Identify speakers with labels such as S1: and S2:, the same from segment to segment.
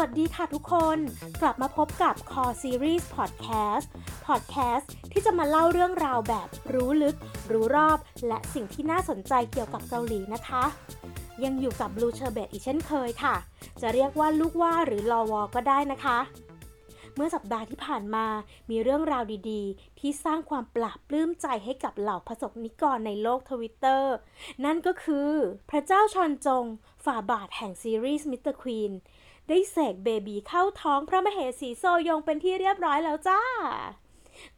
S1: วัสดีค่ะทุกคน กลับมาพบกับ Core Series Podcast Podcast ที่จะมาเล่าเรื่องราวแบบรู้ลึก รู้รอบ และสิ่งที่น่าสนใจเกี่ยวกับเกาหลีนะคะ ยังอยู่กับ Blue Sherbet อีกเช่นเคยค่ะ จะเรียกว่าลูกว่าหรือลอวอก็ได้นะคะ เมื่อสัปดาห์ที่ผ่านมามีเรื่องราวดีๆ ที่สร้างความปราบปลื้มใจให้กับเหล่าประสบนิกรในโลกทวิตเตอร์นั่นก็คือ พระเจ้าชอนจง ฝ่าบาทแห่งซีรีส์ Mr. Queen ได้เสก baby เข้าท้องพระมเหสีโซยงเป็นที่เรียบร้อยแล้วจ้า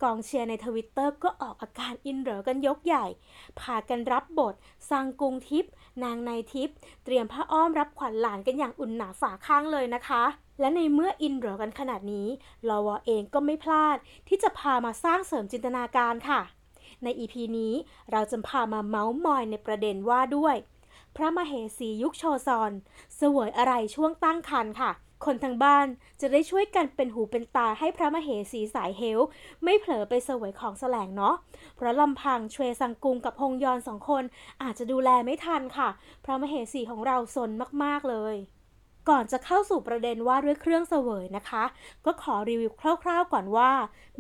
S1: กองเชียร์ในทวิตเตอร์ก็ออกอาการอินเหรอกันยกใหญ่ พากันรับบทซังกุงทิพย์นางในทิพย์เตรียมผ้าอ้อมรับขวัญหลานกันอย่างอุ่นหนาฝาคั่งเลยนะคะ และในเมื่ออินเหรอกันขนาดนี้ลอวอเองก็ไม่พลาด ที่จะพามาสร้างเสริมจินตนาการค่ะ ในอีพีนี้เราจะพามาเมาส์มอยในประเด็นว่าด้วย พระมเหสียุคโชซอนเสวยอะไรช่วงตั้งครรภ์ค่ะ คนทางบ้านจะได้ช่วยกันเป็นหูเป็นตาให้พระมเหสีสายเฮลไม่เผลอไปเสวยของแสลงเนาะเพราะลำพังเชวซังกุงกับฮงยอนสองคนอาจจะดูแลไม่ทันค่ะ พระมเหสีของเราสนมากๆเลยก่อนจะเข้าสู่ประเด็นว่าด้วยเครื่องเสวยนะคะ ก็ขอรีวิวคร่าวๆก่อนว่า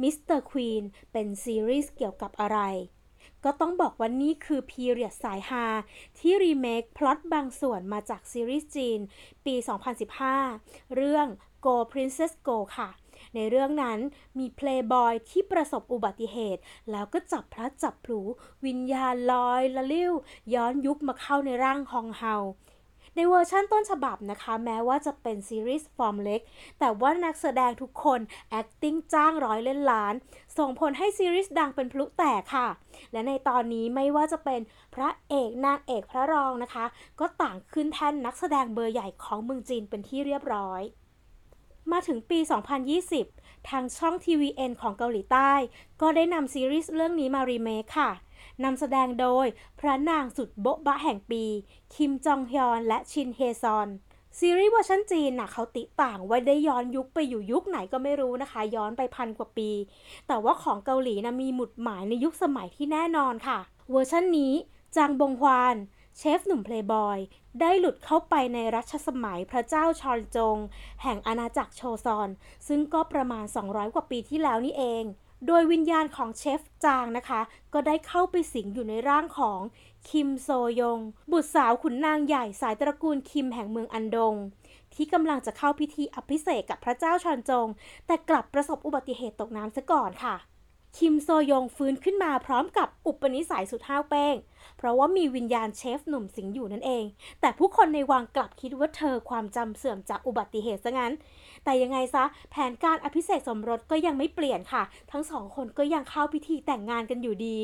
S1: Mr. Queen เป็นซีรีส์เกี่ยวกับอะไร ก็ต้องบอกว่านี่คือ period สายฮาที่รีเมคพล็อตบางส่วนมาจากซีรีส์จีน ปี 2015 เรื่อง Go Princess Go ค่ะ ในเรื่องนั้นมีเพลย์บอยที่ประสบอุบัติเหตุ แล้วก็จับพลัดจับผลูวิญญาณลอยละลิ่ว ย้อนยุคมาเข้าในร่างฮองเฮา ในเวอร์ชั่นต้นฉบับนะคะ แม้ว่าจะเป็นซีรีส์ฟอร์มเล็ก แต่ว่านักแสดงทุกคน acting จ้างร้อยเล่นล้าน ส่งผลให้ซีรีส์ดังเป็นพลุแตกค่ะ และในตอนนี้ไม่ว่าจะเป็นพระเอกนางเอกพระรองนะคะ ก็ต่างขึ้นแท่นนักแสดงเบอร์ใหญ่ของเมืองจีนเป็นที่เรียบร้อย มาถึงปี 2020 ทางช่อง TVN ของเกาหลีใต้ ก็ได้นำซีรีส์เรื่องนี้มารีเมคค่ะ นำแสดงโดยพระนางสุดโบ๊ะบะแห่งปี คิมจองฮยอนและชินเฮซอน ซีรีส์เวอร์ชันจีนน่ะเขาติ๊ต่างว่าได้ย้อนยุคไปอยู่ยุคไหนก็ไม่รู้นะคะ ย้อนไปพันกว่าปี แต่ว่าของเกาหลีนะมีหมุดหมายในยุคสมัยที่แน่นอนค่ะ เวอร์ชันนี้จางบงฮวานเชฟหนุ่มเพลย์บอย ได้หลุดเข้าไปในรัชสมัยพระเจ้าชอนจง แห่งอาณาจักรโชซอน ซึ่งก็ประมาณ 200 กว่าปีที่แล้วนี่เอง โดยวิญญาณของเชฟจางนะคะ ก็ได้เข้าไปสิงอยู่ในร่างของคิมโซยง บุตรสาวขุนนางใหญ่สายตระกูลคิมแห่งเมืองอันดง ที่กำลังจะเข้าพิธีอภิเษกกับพระเจ้าชอนจง แต่กลับประสบอุบัติเหตุตกน้ำซะก่อนค่ะ คิมโซยงฟื้นขึ้นมาพร้อมกับอุปนิสัยสุดห้าวเป้ง เพราะว่ามีวิญญาณเชฟหนุ่มสิงอยู่นั่นเอง แต่ผู้คนในวังกลับคิดว่าเธอความจำเสื่อมจากอุบัติเหตุซะงั้น แต่ยังไงซะแผนการอภิเษกสมรสก็ยังไม่เปลี่ยนค่ะ ทั้งสองคนก็ยังเข้าพิธีแต่งงานกันอยู่ดี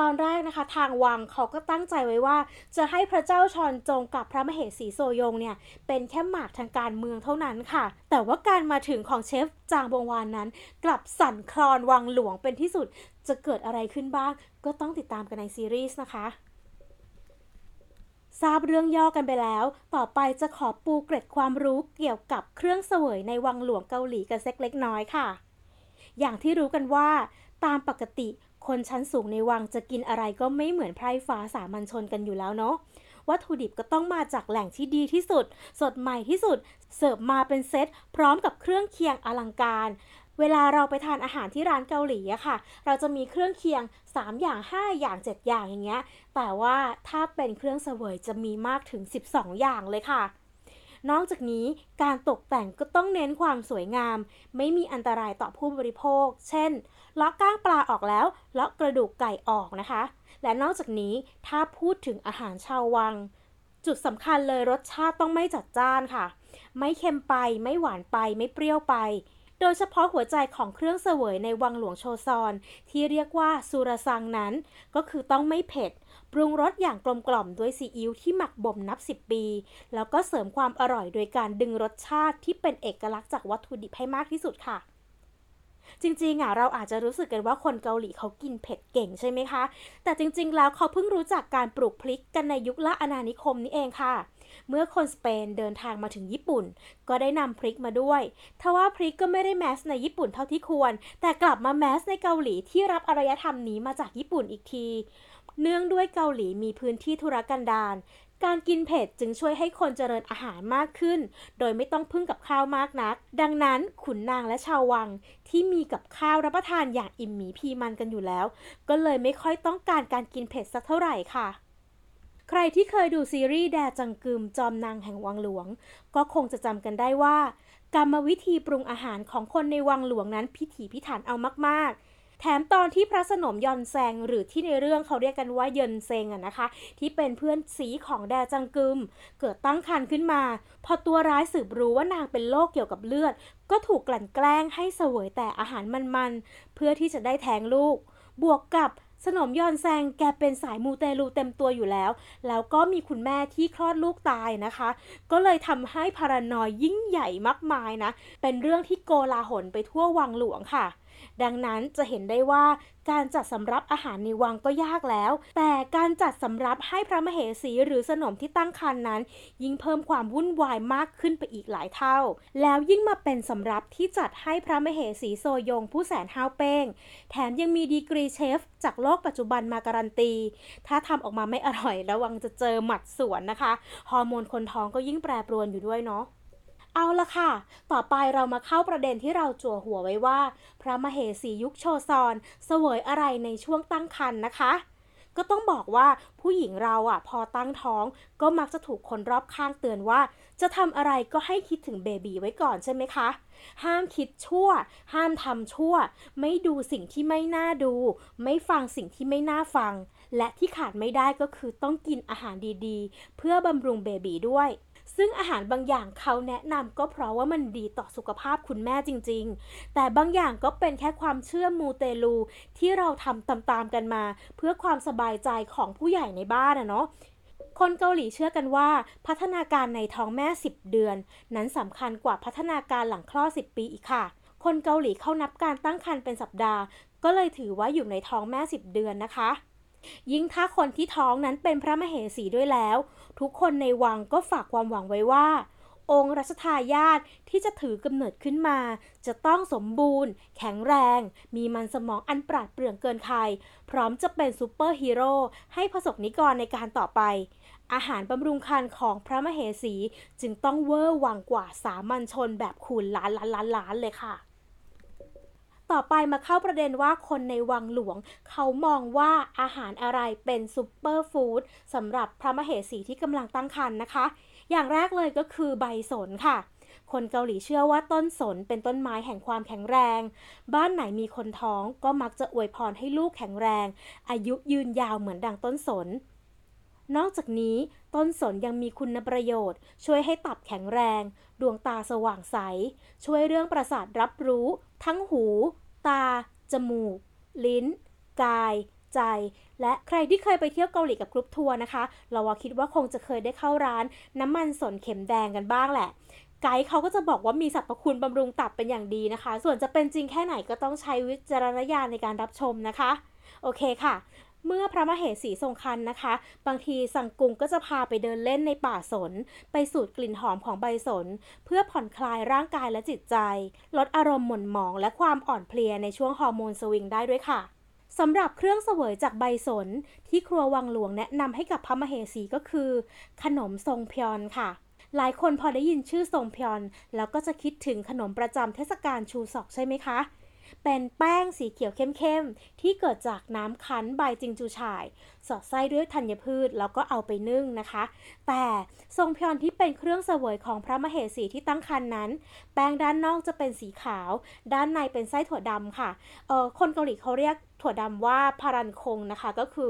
S1: ตอนแรกนะคะทางวังเขาก็ตั้งใจไว้ว่า จะให้พระเจ้าชอนจงกับพระมเหสีโซยงเนี่ย เป็นแค่หมากทางการเมืองเท่านั้นค่ะ แต่ว่าการมาถึงของเชฟจางบงวานนั้น กลับสั่นคลอนวังหลวงเป็นที่สุดจะเกิดอะไรขึ้นบ้าง ก็ต้องติดตามกันในซีรีส์นะคะ ทราบเรื่องย่อกันไปแล้ว ต่อไปจะขอปูเกร็ดความรู้เกี่ยวกับเครื่องเสวยในวังหลวงเกาหลีกันสักเล็กน้อยค่ะ อย่างที่รู้กันว่า ตามปกติคนชั้นสูงในวังจะกินอะไรก็ไม่เหมือนไพร่ฟ้าสามัญชนกันอยู่แล้วเนาะ วัตถุดิบก็ต้องมาจากแหล่งที่ดีที่สุด สดใหม่ที่สุด เสิร์ฟมาเป็นเซตพร้อมกับเครื่องเคียงอลังการ เวลาเราไปทานอาหารที่ร้านเกาหลีอะค่ะ เราจะมีเครื่องเคียง 3 อย่าง 5 อย่าง 7 อย่างอย่างเงี้ย แต่ว่าถ้าเป็นเครื่องเสวยจะมีมากถึง 12 อย่างเลยค่ะ นอกจากนี้การตกแต่งก็ต้องเน้นความสวยงาม ไม่มีอันตรายต่อผู้บริโภค เช่นเลาะก้างปลาออกแล้วเลาะกระดูกไก่ออกนะคะ และนอกจากนี้ถ้าพูดถึงอาหารชาววัง จุดสำคัญเลยรสชาติต้องไม่จัดจ้านค่ะ ไม่เค็มไปไม่หวานไปไม่เปรี้ยวไป โดยเฉพาะหัวใจของเครื่องเสวยในวังหลวงโชซอน ที่เรียกว่าซูรซังนั้น ก็คือต้องไม่เผ็ด ปรุงรสอย่างกลมกล่อมด้วยซีอิ๊วที่หมักบ่มนับ 10 ปี แล้วก็เสริมความอร่อยโดยการดึงรสชาติที่เป็นเอกลักษณ์จากวัตถุดิบให้มากที่สุดค่ะ จริงๆอะเราอาจจะรู้สึกกันว่าคนเกาหลีเขากินเผ็ดเก่งใช่ไหมคะ แต่จริงๆแล้วเขาเพิ่งรู้จักการปลูกพริกกันในยุคละอาณานิคมนี่เองค่ะ เมื่อคนสเปนเดินทางมาถึงญี่ปุ่น ก็ได้นำพริกมาด้วยทว่าพริกก็ไม่ได้แมสในญี่ปุ่นเท่าที่ควร แต่กลับมาแมสในเกาหลีที่รับอารยธรรมนี้มาจากญี่ปุ่นอีกทีเนื่องด้วยเกาหลีมีพื้นที่ธุรกันดาร การกินเผ็ดจึงช่วยให้คนเจริญอาหารมากขึ้น โดยไม่ต้องพึ่งกับข้าวมากนัก ดังนั้นขุนนางและชาววังที่มีกับข้าวรับประทานอย่างอิ่มหมีพีมันกันอยู่แล้ว ก็เลยไม่ค่อยต้องการการกินเผ็ดสักเท่าไหร่ค่ะใครที่เคยดูซีรีส์แดจังกึมจอมนางแห่งวังหลวง ก็คงจะจำกันได้ว่า กรรมวิธีปรุงอาหารของคนในวังหลวงนั้นพิถีพิถันเอามากๆ แถมตอนที่พระสนมยอนแซงหรือที่ในเรื่องเขาเรียกกันว่าเยินเซงอะนะคะ ที่เป็นเพื่อนสีของแดจังกึม เกิดตั้งครรภ์ขึ้นมา พอตัวร้ายสืบรู้ว่านางเป็นโรคเกี่ยวกับเลือด ก็ถูกกลั่นแกล้งให้เสวยแต่อาหารมันๆเพื่อที่จะได้แทงลูก บวกกับสนมยอนแซงแกเป็นสายมูเตลูเต็มตัวอยู่แล้ว แล้วก็มีคุณแม่ที่คลอดลูกตายนะคะ ก็เลยทำให้พารานอยยิ่งใหญ่มากมายนะ เป็นเรื่องที่โกลาหลไปทั่ววังหลวงค่ะ ดังนั้นจะเห็นได้ว่าการจัดสำรับอาหารในวังก็ยากแล้ว แต่การจัดสำรับให้พระมเหสีหรือสนมที่ตั้งครรภ์นั้น ยิ่งเพิ่มความวุ่นวายมากขึ้นไปอีกหลายเท่า แล้วยิ่งมาเป็นสำรับที่จัดให้พระมเหสีโซยงผู้แสนห้าวเป้ง แถมยังมีดีกรีเชฟจากโลกปัจจุบันมาการันตี ถ้าทำออกมาไม่อร่อยระวังจะเจอหมัดสวนนะคะ ฮอร์โมนคนท้องก็ยิ่งแปรปรวนอยู่ด้วยเนาะ เอาละค่ะ ต่อไปเรามาเข้าประเด็นที่เราจั่วหัวไว้ว่า พระมเหสียุคโชซอนเสวยอะไรในช่วงตั้งครรภ์นะคะ ก็ต้องบอกว่าผู้หญิงเราอะพอตั้งท้อง ก็มักจะถูกคนรอบข้างเตือนว่า จะทำอะไรก็ให้คิดถึงเบบีไว้ก่อนใช่ไหมคะ ห้ามคิดชั่ว ห้ามทำชั่ว ไม่ดูสิ่งที่ไม่น่าดู ไม่ฟังสิ่งที่ไม่น่าฟัง และที่ขาดไม่ได้ก็คือต้องกินอาหารดีๆ เพื่อบำรุงเบบีด้วย ซึ่งอาหารบางอย่างเขาแนะนำก็เพราะว่ามันดีต่อสุขภาพคุณแม่จริง ๆ แต่บางอย่างก็เป็นแค่ความเชื่อมูเตลูที่เราทำตามๆกันมา เพื่อความสบายใจของผู้ใหญ่ในบ้านอะเนาะคนเกาหลีเชื่อกันว่า พัฒนาการในท้องแม่ 10 เดือน นั้นสำคัญกว่าพัฒนาการหลังคลอด 10 ปีอีกค่ะ คนเกาหลีเขานับการตั้งครรภ์เป็นสัปดาห์ ก็เลยถือว่าอยู่ในท้องแม่ 10 เดือนนะคะ ยิ่งถ้าคนที่ท้องนั้นเป็นพระมเหสีด้วยแล้ว ทุกคนในวังก็ฝากความหวังไว้ว่า องค์รัชทายาทที่จะถือกำเนิดขึ้นมา จะต้องสมบูรณ์ แข็งแรง มีมันสมองอันปราดเปรื่องเกินใคร พร้อมจะเป็นซูเปอร์ฮีโร่ให้ประสบนิกรในการต่อไป อาหารบำรุงครรภ์ของพระมเหสีจึงต้องเวอร์วังกว่าสามัญชนแบบคูณล้านล้านล้านล้านเลยค่ะ ต่อไปมาเข้าประเด็นว่าคนในวังหลวง เขามองว่าอาหารอะไรเป็นซูเปอร์ฟู้ดสำหรับพระมเหสีที่กำลังตั้งครรภ์นะคะ อย่างแรกเลยก็คือใบสนค่ะคนเกาหลีเชื่อว่าต้นสนเป็นต้นไม้แห่งความแข็งแรง บ้านไหนมีคนท้องก็มักจะอวยพรให้ลูกแข็งแรง อายุยืนยาวเหมือนดังต้นสน นอกจากนี้ ต้นสนยังมีคุณประโยชน์ ช่วยให้ตับแข็งแรง ดวงตาสว่างใส ช่วยเรื่องประสาทรับรู้ ทั้งหู ตา จมูก ลิ้น กาย ใจ และใครที่เคยไปเที่ยวเกาหลีกับกรุ๊ปทัวร์นะคะ เราว่าคิดว่าคงจะเคยได้เข้าร้าน น้ำมันสนเข็มแดงกันบ้างแหละไกด์เขาก็จะบอกว่ามีสรรพคุณบำรุงตับเป็นอย่างดีนะคะ ส่วนจะเป็นจริงแค่ไหนก็ต้องใช้วิจารณญาณในการรับชมนะคะ โอเคค่ะ เมื่อพระมเหสีทรงคันนะคะ บางทีสังกุงก็จะพาไปเดินเล่นในป่าสน ไปสูดกลิ่นหอมของใบสน เพื่อผ่อนคลายร่างกายและจิตใจ ลดอารมณ์หม่นหมองและความอ่อนเพลียในช่วงฮอร์โมนสวิงได้ด้วยค่ะสำหรับเครื่องเสวยจากใบสน ที่ครัววังหลวงแนะนำให้กับพระมเหสีก็คือ ขนมทรงพยอนค่ะ หลายคนพอได้ยินชื่อทรงพยอนแล้วก็จะคิดถึงขนมประจำเทศกาลชูศอกใช่ไหมคะ เป็นแป้งสีเขียวเข้มๆ ที่เกิดจากน้ำคั้นใบจิงจูฉ่าย สอดไส้ด้วยธัญพืชแล้วก็เอาไปนึ่งนะคะ แต่ทรงพยอนที่เป็นเครื่องเสวยของพระมเหสีที่ตั้งครรภ์นั้น แป้งด้านนอกจะเป็นสีขาว ด้านในเป็นไส้ถั่วดำค่ะเออคนเกาหลีเขาเรียกถั่วดำว่าพารันคงนะคะ ก็คือ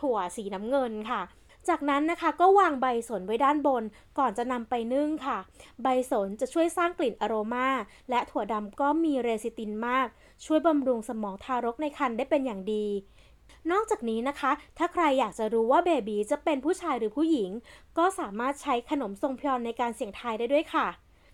S1: ถั่วสีน้ำเงินค่ะจากนั้นนะคะก็วางใบสนไว้ด้านบน ก่อนจะนำไปนึ่งค่ะ ใบสนจะช่วยสร้างกลิ่นอโรมาและถั่วดำก็มีเรซิตินมาก ช่วยบำรุงสมองทารกในครรภ์ได้เป็นอย่างดี นอกจากนี้นะคะ ถ้าใครอยากจะรู้ว่าเบบีจะเป็นผู้ชายหรือผู้หญิง ก็สามารถใช้ขนมทรงพยอนในการเสี่ยงทายได้ด้วยค่ะ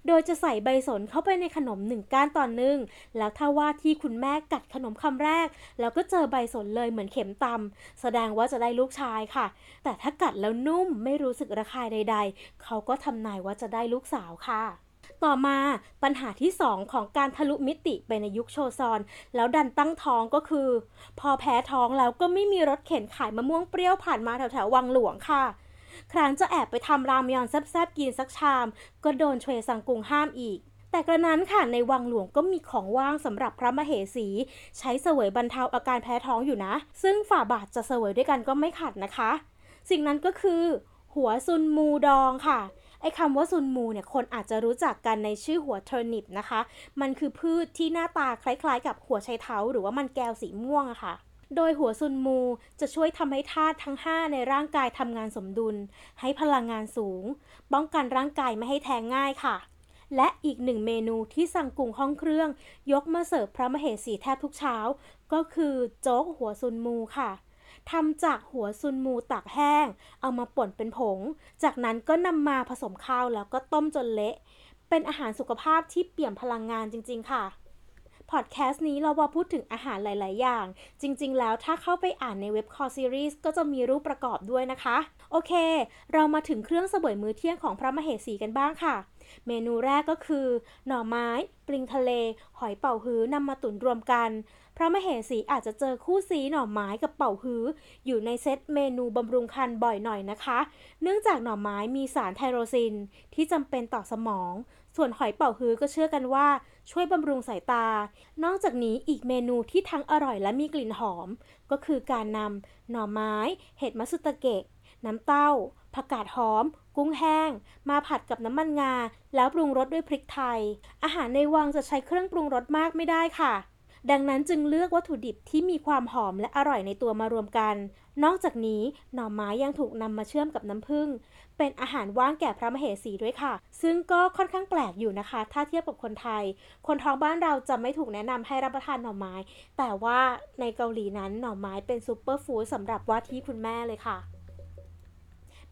S1: โดยจะใส่ใบสนเข้าไปในขนมหนึ่งก้านตอนหนึ่งแล้วถ้าว่าที่คุณแม่กัดขนมคำแรก แล้วก็เจอใบสนเลยเหมือนเข็มตำแสดงว่าจะได้ลูกชายค่ะ แต่ถ้ากัดแล้วนุ่มไม่รู้สึกระคายใด ๆ เขาก็ทำนายว่าจะได้ลูกสาวค่ะ ต่อมาปัญหาที่ 2 ของการทะลุมิติไปในยุคโชซอน แล้วดันตั้งท้องก็คือ พอแพ้ท้องแล้วก็ไม่มีรถเข็นขายมะม่วงเปรี้ยวผ่านมาแถวๆวังหลวงค่ะ ครั้นจะแอบไปทำรามยอนแซบๆกินสักชาม ก็โดนเทรสังกุงห้ามอีกแต่กระนั้นค่ะในวังหลวงก็มีของว่างสำหรับพระมเหสี ใช้เสวยบรรเทาอาการแพ้ท้องอยู่นะ ซึ่งฝ่าบาทจะเสวยด้วยกันก็ไม่ขัดนะคะ สิ่งนั้นก็คือ หัวซุนมูดองค่ะ ไอ้คำว่าซุนมูเนี่ยคนอาจจะรู้จักกันในชื่อหัวเทอร์นิปนะคะ มันคือพืชที่หน้าตาคล้ายๆ กับหัวไชเท้า หรือว่ามันแก้วสีม่วงอะค่ะโดยหัวซุนมูจะช่วยทำให้ธาตุทั้ง 5 ในร่างกายทำงานสมดุล ให้พลังงานสูง ป้องกันร่างกายไม่ให้แทงง่ายค่ะ และอีกหนึ่งเมนูที่สั่งกุงห้องเครื่อง ยกมาเสิร์ฟพระมเหสีแทบทุกเช้า ก็คือโจ๊กหัวซุนมูค่ะ ทำจากหัวซุนมูตากแห้ง เอามาป่นเป็นผง จากนั้นก็นำมาผสมข้าวแล้วก็ต้มจนเละ เป็นอาหารสุขภาพที่เปี่ยมพลังงานจริง ๆ ค่ะพอดแคสต์นี้เราว่าพูดถึงอาหารหลาย ๆ อย่าง จริง ๆ แล้วถ้าเข้าไปอ่านในเว็บคอซีรีส์ก็จะมีรูปประกอบด้วยนะคะ โอเค เรามาถึงเครื่องเสวยมื้อเที่ยงของพระมเหสีกันบ้างค่ะ เมนูแรกก็คือ หน่อไม้ ปลิงทะเล หอยเป่าฮื้อนำมาตุ๋นรวมกันพระมเหสีอาจจะเจอคู่ซีหน่อไม้กับเป่าฮื้อ อยู่ในเซตเมนูบำรุงคันบ่อยหน่อยนะคะ เนื่องจากหน่อไม้มีสารไทโรซินที่จำเป็นต่อสมอง ส่วนหอยเป่าฮื้อก็เชื่อกันว่าช่วยบำรุงสายตา นอกจากนี้อีกเมนูที่ทั้งอร่อยและมีกลิ่นหอม ก็คือการนำหน่อไม้ เห็ดมัตสึตะเกะ น้ำเต้า ผักกาดหอม กุ้งแห้ง มาผัดกับน้ำมันงา แล้วปรุงรสด้วยพริกไทย อาหารในวังจะใช้เครื่องปรุงรสมากไม่ได้ค่ะ ดังนั้นจึงเลือกวัตถุดิบที่มีความหอมและอร่อยในตัวมารวมกัน นอกจากนี้หน่อไม้ยังถูกนำมาเชื่อมกับน้ำผึ้ง เป็นอาหารว่างแก่พระมเหสีด้วยค่ะ ซึ่งก็ค่อนข้างแปลกอยู่นะคะ ถ้าเทียบกับคนไทย คนท้องบ้านเราจะไม่ถูกแนะนำให้รับประทานหน่อไม้ แต่ว่าในเกาหลีนั้นหน่อไม้เป็นซูเปอร์ฟู้ดสำหรับว่าที่คุณแม่เลยค่ะ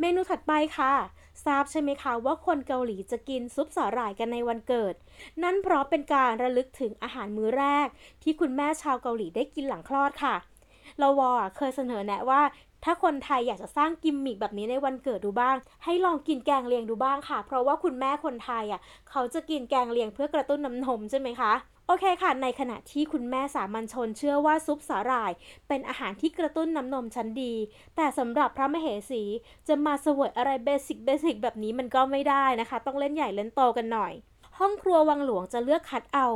S1: เมนูถัดไปค่ะ ทราบใช่ไหมคะว่าคนเกาหลีจะกินซุปสาหร่ายกันในวันเกิด นั่นเพราะเป็นการระลึกถึงอาหารมื้อแรก ที่คุณแม่ชาวเกาหลีได้กินหลังคลอดค่ะเราวอเคยเสนอแนะว่า ถ้าคนไทยอยากจะสร้างกิมมิกแบบนี้ในวันเกิดดูบ้าง ให้ลองกินแกงเลียงดูบ้างค่ะ เพราะว่าคุณแม่คนไทยอะเขาจะกินแกงเลียงเพื่อกระตุ้นน้ำนมใช่ไหมคะ โอเคค่ะ ในขณะที่คุณแม่สามัญชนเชื่อว่าซุปสาหร่าย เป็นอาหารที่กระตุ้นน้ำนมชั้นดี แต่สำหรับพระมเหสีจะมาเสวยอะไรเบสิกเบสิกแบบนี้มันก็ไม่ได้นะคะ ต้องเล่นใหญ่เล่นโตกันหน่อย ห้องครัววังหลวงจะเลือกคัดเอา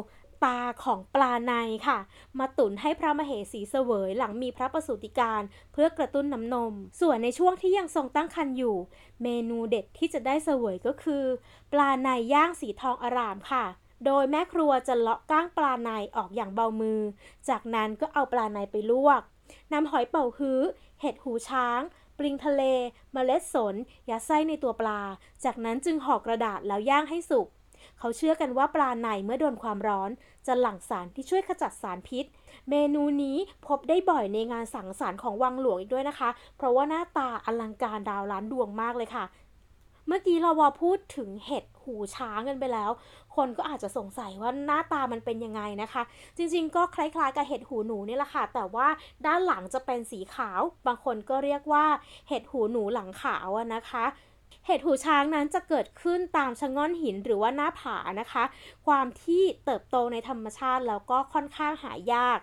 S1: ตาของปลาในค่ะ มาตุ๋นให้พระมเหสีเสวยหลังมีพระประสูติการเพื่อกระตุ้นน้ำนม ส่วนในช่วงที่ยังทรงตั้งครรภ์อยู่ เมนูเด็ดที่จะได้เสวยก็คือ ปลาในย่างสีทองอร่ามค่ะ โดยแม่ครัวจะเลาะก้างปลาในออกอย่างเบามือ จากนั้นก็เอาปลาในไปลวกนำหอยเป่าฮื้อ เห็ดหูช้าง ปลิงทะเลเมล็ดสนยัดไส้ในตัวปลา จากนั้นจึงห่อกระดาษแล้วย่างให้สุก เขาเชื่อกันว่าปลาในเมื่อโดนความร้อน จะหลั่งสารที่ช่วยขจัดสารพิษ เมนูนี้พบได้บ่อยในงานสังสรรค์ของวังหลวงอีกด้วยนะคะ เพราะว่าหน้าตาอลังการดาวล้านดวงมากเลยค่ะ เมื่อกี้เราวอพูดถึงเห็ด หูช้างกันไปแล้ว คนก็อาจจะสงสัยว่าหน้าตามันเป็นยังไงนะคะ จริงๆ ก็คล้ายๆกับเห็ดหูหนูนี่แหละค่ะ แต่ว่าด้านหลังจะเป็นสีขาว บางคนก็เรียกว่าเห็ดหูหนูหลังขาวนะคะเห็ดหูช้างนั้นจะเกิดขึ้นตามชะง่อนหินหรือว่าหน้าผานะคะ ความที่เติบโตในธรรมชาติแล้วก็ค่อนข้างหายาก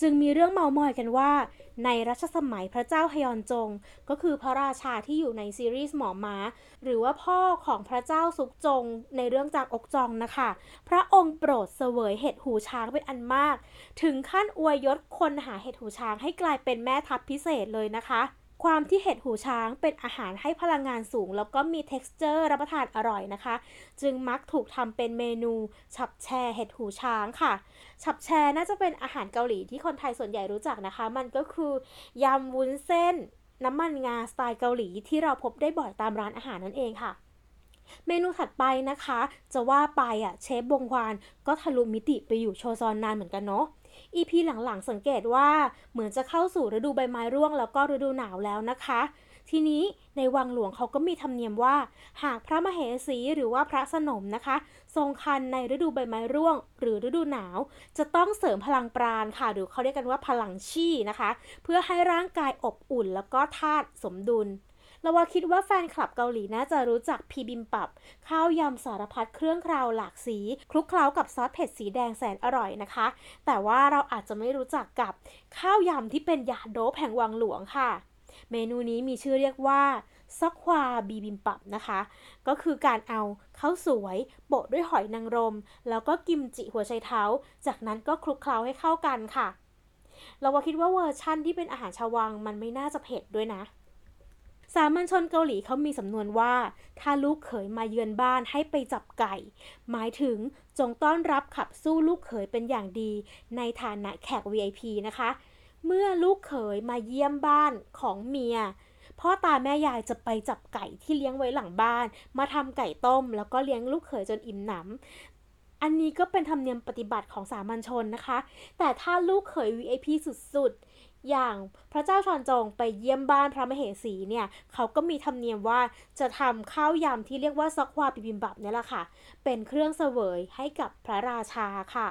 S1: จึงมีเรื่องเมามอยกันว่า ในรัชสมัยพระเจ้าฮยอนจง ก็คือพระราชาที่อยู่ในซีรีส์หมอม้า หรือว่าพ่อของพระเจ้าซุกจงในเรื่องจากอกจองนะคะ พระองค์โปรดเสวยเห็ดหูช้างเป็นอันมาก ถึงขั้นอวยยศคนหาเห็ดหูช้างให้กลายเป็นแม่ทัพพิเศษเลยนะคะ ความที่เห็ดหูช้างเป็นอาหารให้พลังงานสูง แล้วก็มี t e x t อร์รับประทานอร่อยนะคะ จึงมักถูกทำเป็นเมนูฉับแชเห็ดหูช้างค่ะ ฉับแชน่าจะเป็นอาหารเกาหลีที่คนไทยส่วนใหญ่รู้จักนะคะ มันก็คือยำวุ้นเส้น น้ำมันงาสไตล์เกาหลีที่เราพบได้บ่อยตามร้านอาหารนั่นเองค่ะเมนูถัดไปนะคะ จะว่าไปอะเชฟบงควานก็ทะลุมิติไปอยู่โชซอนนานเหมือนกันเนาะ EP หลังๆ สังเกตว่าเหมือนจะเข้าสู่ฤดูใบไม้ร่วงแล้วก็ฤดูหนาวแล้วนะคะ ทีนี้ในวังหลวงเขาก็มีธรรมเนียมว่า หากพระมเหสีหรือว่าพระสนมนะคะ ทรงคันในฤดูใบไม้ร่วง หรือฤดูหนาว จะต้องเสริมพลังปราณค่ะ หรือเขาเรียกกันว่าพลังชี่นะคะ เพื่อให้ร่างกายอบอุ่นแล้วก็ธาตุสมดุล เราว่าคิดว่าแฟนคลับเกาหลีน่าจะรู้จักพีบิมปับ ข้าวยำสารพัดเครื่องคราวหลากสี คลุกเคล้ากับซอสเผ็ดสีแดงแสนอร่อยนะคะ แต่ว่าเราอาจจะไม่รู้จักกับข้าวยำที่เป็นยาโดบแห่งวังหลวงค่ะ เมนูนี้มีชื่อเรียกว่าซอกควาบีบิมปับนะคะ ก็คือการเอาข้าวสวยโปะด้วยหอยนางรม แล้วก็กิมจิหัวไชเท้า จากนั้นก็คลุกเคล้าให้เข้ากันค่ะ เราว่าคิดว่าเวอร์ชั่นที่เป็นอาหารชาววังมันไม่น่าจะเผ็ดด้วยนะ สามัญชนเกาหลีเขามีสำนวนว่า ถ้าลูกเขยมาเยือนบ้านให้ไปจับไก่ หมายถึงจงต้อนรับขับสู้ลูกเขยเป็นอย่างดี ในฐานะแขก VIP นะคะ เมื่อลูกเขยมาเยี่ยมบ้านของเมียพ่อตาแม่ยายจะไปจับไก่ที่เลี้ยงไว้หลังบ้าน มาทำไก่ต้ม แล้วก็เลี้ยงลูกเขยจนอิ่มหนำอันนี้ก็เป็นธรรมเนียมปฏิบัติของสามัญชนนะคะ แต่ถ้าลูกเขย VIP สุดๆ อย่างพระเจ้าชอนจงไปเยี่ยมบ้านพระมเหสีเนี่ยเขาก็มีธรรมเนียมว่าจะทำข้าวยำที่เรียกว่าซอกควาปิบิมบับเนี่ยแหละค่ะ เป็นเครื่องเสวยให้กับพระราชาค่ะ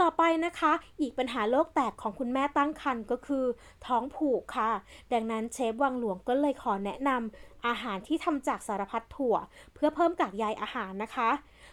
S1: ต่อไปนะคะ อีกปัญหาโลกแตกของคุณแม่ตั้งครรภ์ก็คือ ท้องผูกค่ะ ดังนั้นเชฟวังหลวงก็เลยขอแนะนำอาหารที่ทำจากสารพัดถั่ว เพื่อเพิ่มกากใยอาหารนะคะ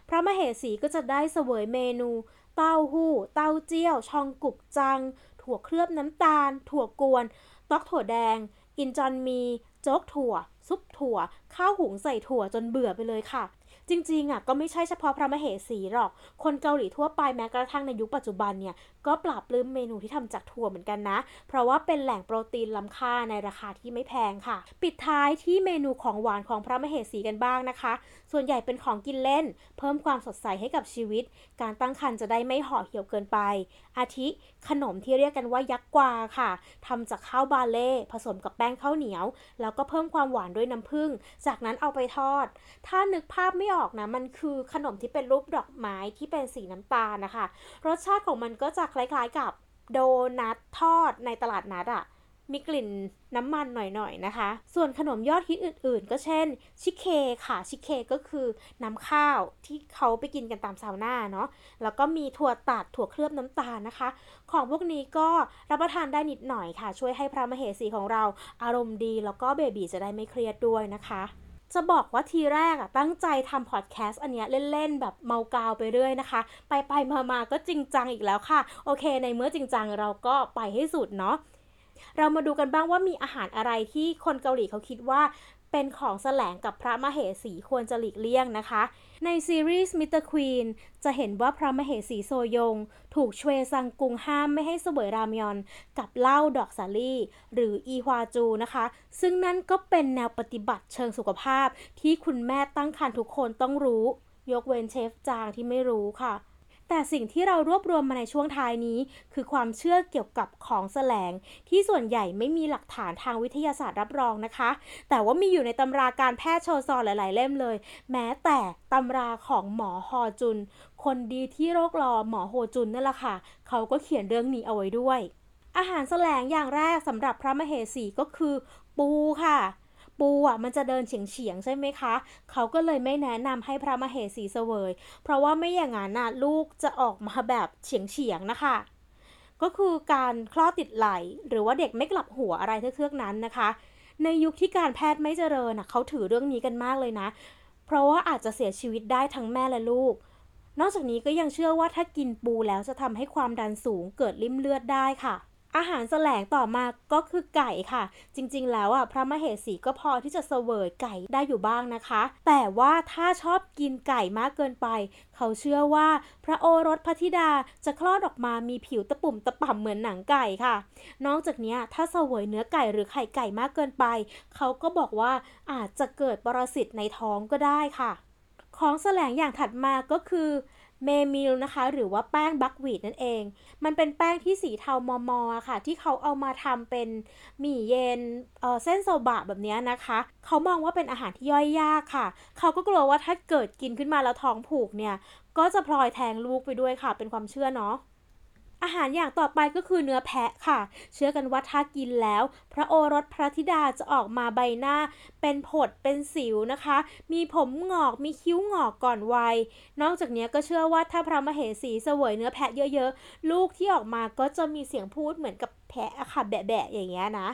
S1: พระมเหสีก็จะได้เสวยเมนู เต้าหู้ เต้าเจี้ยว ชองกุกจัง ถั่วเคลือบน้ำตาล ถั่วกวน ต๊อกถั่วแดง อินจอนมี โจ๊กถั่ว ซุปถั่ว ข้าวหุงใส่ถั่วจนเบื่อไปเลยค่ะ จริงๆอะก็ไม่ใช่เฉพาะพระมเหสีหรอก คนเกาหลีทั่วไปแม้กระทั่งในยุคปัจจุบันเนี่ย ก็ปรับปลื้มเมนูที่ทำจากถั่วเหมือนกันนะ เพราะว่าเป็นแหล่งโปรตีนล้ำค่าในราคาที่ไม่แพงค่ะ ปิดท้ายที่เมนูของหวานของพระมเหสีกันบ้างนะคะ ส่วนใหญ่เป็นของกินเล่น เพิ่มความสดใสให้กับชีวิต การตั้งครรภ์จะได้ไม่ห่อเหี่ยวเกินไป อาทิขนมที่เรียกกันว่ายักษ์กวาค่ะทำจากข้าวบาเล่ผสมกับแป้งข้าวเหนียว แล้วก็เพิ่มความหวานด้วยน้ำผึ้งจากนั้นเอาไปทอด ถ้านึกภาพไม่ออกนะมันคือขนมที่เป็นรูปดอกไม้ที่เป็นสีน้ำตาลนะคะ รสชาติของมันก็จะคล้ายๆกับโดนัททอดในตลาดนัดอะ มีกลิ่นน้ำมันหน่อยๆนะคะ ส่วนขนมยอดฮิตอื่นๆ ก็เช่น ชิเคค่ะ ชิเคก็คือน้ำข้าวที่เขาไปกินกันตามซาวน่าเนาะ แล้วก็มีถั่วตัดถั่วเคลือบน้ำตาลนะคะ ของพวกนี้ก็รับประทานได้นิดหน่อยค่ะ ช่วยให้พระมเหสีของเราอารมณ์ดี แล้วก็เบบีจะได้ไม่เครียดด้วยนะคะจะบอกว่าทีแรกอะตั้งใจทำพอดแคสต์อันเนี้ยเล่นๆ แบบเมากาวไปเรื่อยนะคะ ไปไปมามาก็จริงจังอีกแล้วค่ะ โอเค ในเมื่อจริงจังเราก็ไปให้สุดเนาะ เรามาดูกันบ้างว่ามีอาหารอะไรที่คนเกาหลีเขาคิดว่าเป็นของแสลงกับพระมเหสีควรจะหลีกเลี่ยงนะคะ ในซีรีส์ Mr. Queen จะเห็นว่าพระมเหสีโซยง ถูกชเวซังกุงห้ามไม่ให้เสวยรามยอน กับเหล้าดอกสาลี่ หรืออีฮวาจูนะคะ ซึ่งนั่นก็เป็นแนวปฏิบัติเชิงสุขภาพ ที่คุณแม่ตั้งครรภ์ทุกคนต้องรู้ ยกเว้นเชฟจางที่ไม่รู้ค่ะ แต่สิ่งที่เรารวบรวมมาในช่วงท้ายนี้ คือความเชื่อเกี่ยวกับของแสลง ที่ส่วนใหญ่ไม่มีหลักฐานทางวิทยาศาสตร์รับรองนะคะ แต่ว่ามีอยู่ในตำราการแพทย์โชซอนหลาย ๆ เล่มเลย แม้แต่ตำราของหมอฮอจุน คนดีที่โรครอหมอโฮจุนนั่นแหละค่ะ เขาก็เขียนเรื่องนี้เอาไว้ด้วย อาหารแสลงอย่างแรกสำหรับพระมเหสีก็คือปูค่ะ ปูอะมันจะเดินเฉียงเฉียงๆใช่ไหมคะ เขาก็เลยไม่แนะนำให้พระมเหสีเสวย เพราะว่าไม่อย่างนั้นน่ะลูกจะออกมาแบบเฉียงเฉียงๆนะคะก็คือการคลอดติดไหล หรือว่าเด็กไม่กลับหัวอะไรเทือกๆนั้นนะคะ ในยุคที่การแพทย์ไม่เจริญเขาถือเรื่องนี้กันมากเลยนะ เพราะว่าอาจจะเสียชีวิตได้ทั้งแม่และลูก นอกจากนี้ก็ยังเชื่อว่าถ้ากินปูแล้วจะทำให้ความดันสูงเกิดริ่มเลือดได้ค่ะ อาหารแสลงต่อมาก็คือไก่ค่ะ จริงๆ แล้วอะพระมเหสีก็พอที่จะเสวยไก่ได้อยู่บ้างนะคะ แต่ว่าถ้าชอบกินไก่มากเกินไป เขาเชื่อว่าพระโอรสพระธิดาจะคลอดออกมามีผิวตะปุ่มตะป่ำเหมือนหนังไก่ค่ะ นอกจากนี้ถ้าเสวยเนื้อไก่หรือไข่ไก่มากเกินไป เขาก็บอกว่าอาจจะเกิดปรสิตในท้องก็ได้ค่ะ ของแสลงอย่างถัดมาก็คือ เมมิลนะคะ หรือว่าแป้ง buckwheat นั่นเอง มันเป็นแป้งที่สีเทามอๆค่ะ ที่เขาเอามาทำเป็นหมี่เย็นเออเส้นโซบะแบบนี้นะคะ เขามองว่าเป็นอาหารที่ย่อยยากค่ะ เขาก็กลัวว่าถ้าเกิดกินขึ้นมาแล้วท้องผูกเนี่ย ก็จะพลอยแทงลูกไปด้วยค่ะ เป็นความเชื่อเนาะ อาหารอย่างต่อไปก็คือเนื้อแพะค่ะ เชื่อกันว่าถ้ากินแล้ว พระโอรสพระธิดาจะออกมาใบหน้า เป็นผดเป็นสิวนะคะ มีผมหงอกมีคิ้วหงอกก่อนวัย นอกจากนี้ก็เชื่อว่าถ้าพระมเหสีเสวยเนื้อแพะเยอะๆ ลูกที่ออกมาก็จะมีเสียงพูดเหมือนกับแพะอะค่ะแบะๆอย่างเงี้ยนะ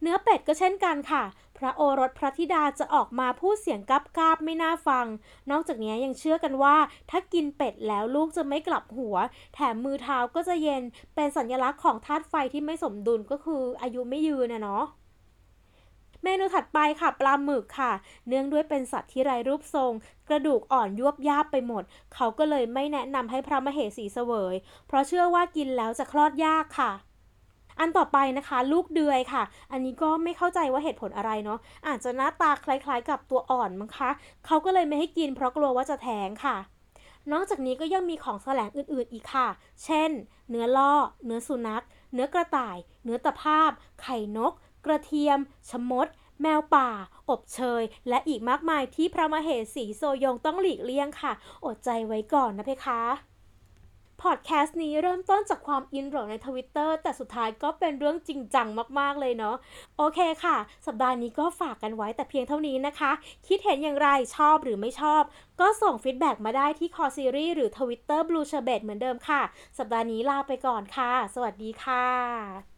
S1: เนื้อเป็ดก็เช่นกันค่ะ ระโอรสพระธิดาจะออกมาพูดเสียงกับกาบไม่น่าฟัง นอกจากนี้ยังเชื่อกันว่า ถ้ากินเป็ดแล้วลูกจะไม่กลับหัว แถมมือเท้าก็จะเย็น เป็นสัญลักษณ์ของธาตุไฟที่ไม่สมดุลก็คืออายุไม่ยืนนะเนาะเมนูถัดไปค่ะปลาหมึกค่ะ เนื่องด้วยเป็นสัตว์ที่ไร้รูปทรง กระดูกอ่อนยวบยาบไปหมด เขาก็เลยไม่แนะนำให้พระมเหสีเสวย เพราะเชื่อว่ากินแล้วจะคลอดยากค่ะ อันต่อไปนะคะลูกเดือยค่ะ อันนี้ก็ไม่เข้าใจว่าเหตุผลอะไรเนาะอาจจะหน้าตาคล้ายๆกับตัวอ่อนมั้งคะเขาก็เลยไม่ให้กินเพราะกลัวว่าจะแท้งค่ะ นอกจากนี้ก็ยังมีของแสลงอื่นๆอีกค่ะ เช่น เนื้อล่อ เนื้อสุนัข เนื้อกระต่าย เนื้อตะพาบ ไข่นก กระเทียมชะมด แมวป่า อบเชย และอีกมากมายที่พระมเหสีโซยงต้องหลีกเลี่ยงค่ะ อดใจไว้ก่อนนะเพคะ พอดแคสต์นี้เริ่มต้นจากความอินหรในทวิตเตอร์แต่สุดท้ายก็เป็นเรื่องจริงจังมากๆเลยเนาะโอเคค่ะ สัปดาห์นี้ก็ฝากกันไว้แต่เพียงเท่านี้นะคะ คิดเห็นอย่างไรชอบหรือไม่ชอบ ก็ส่ง feedback มาได้ที่คอซีรีส์หรือทวิตเตอร์บลูเชเบตเหมือนเดิมค่ะ สัปดาห์นี้ลาไปก่อนค่ะ สวัสดีค่ะ